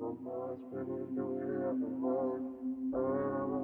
My mind's spinning the wheel of my mind.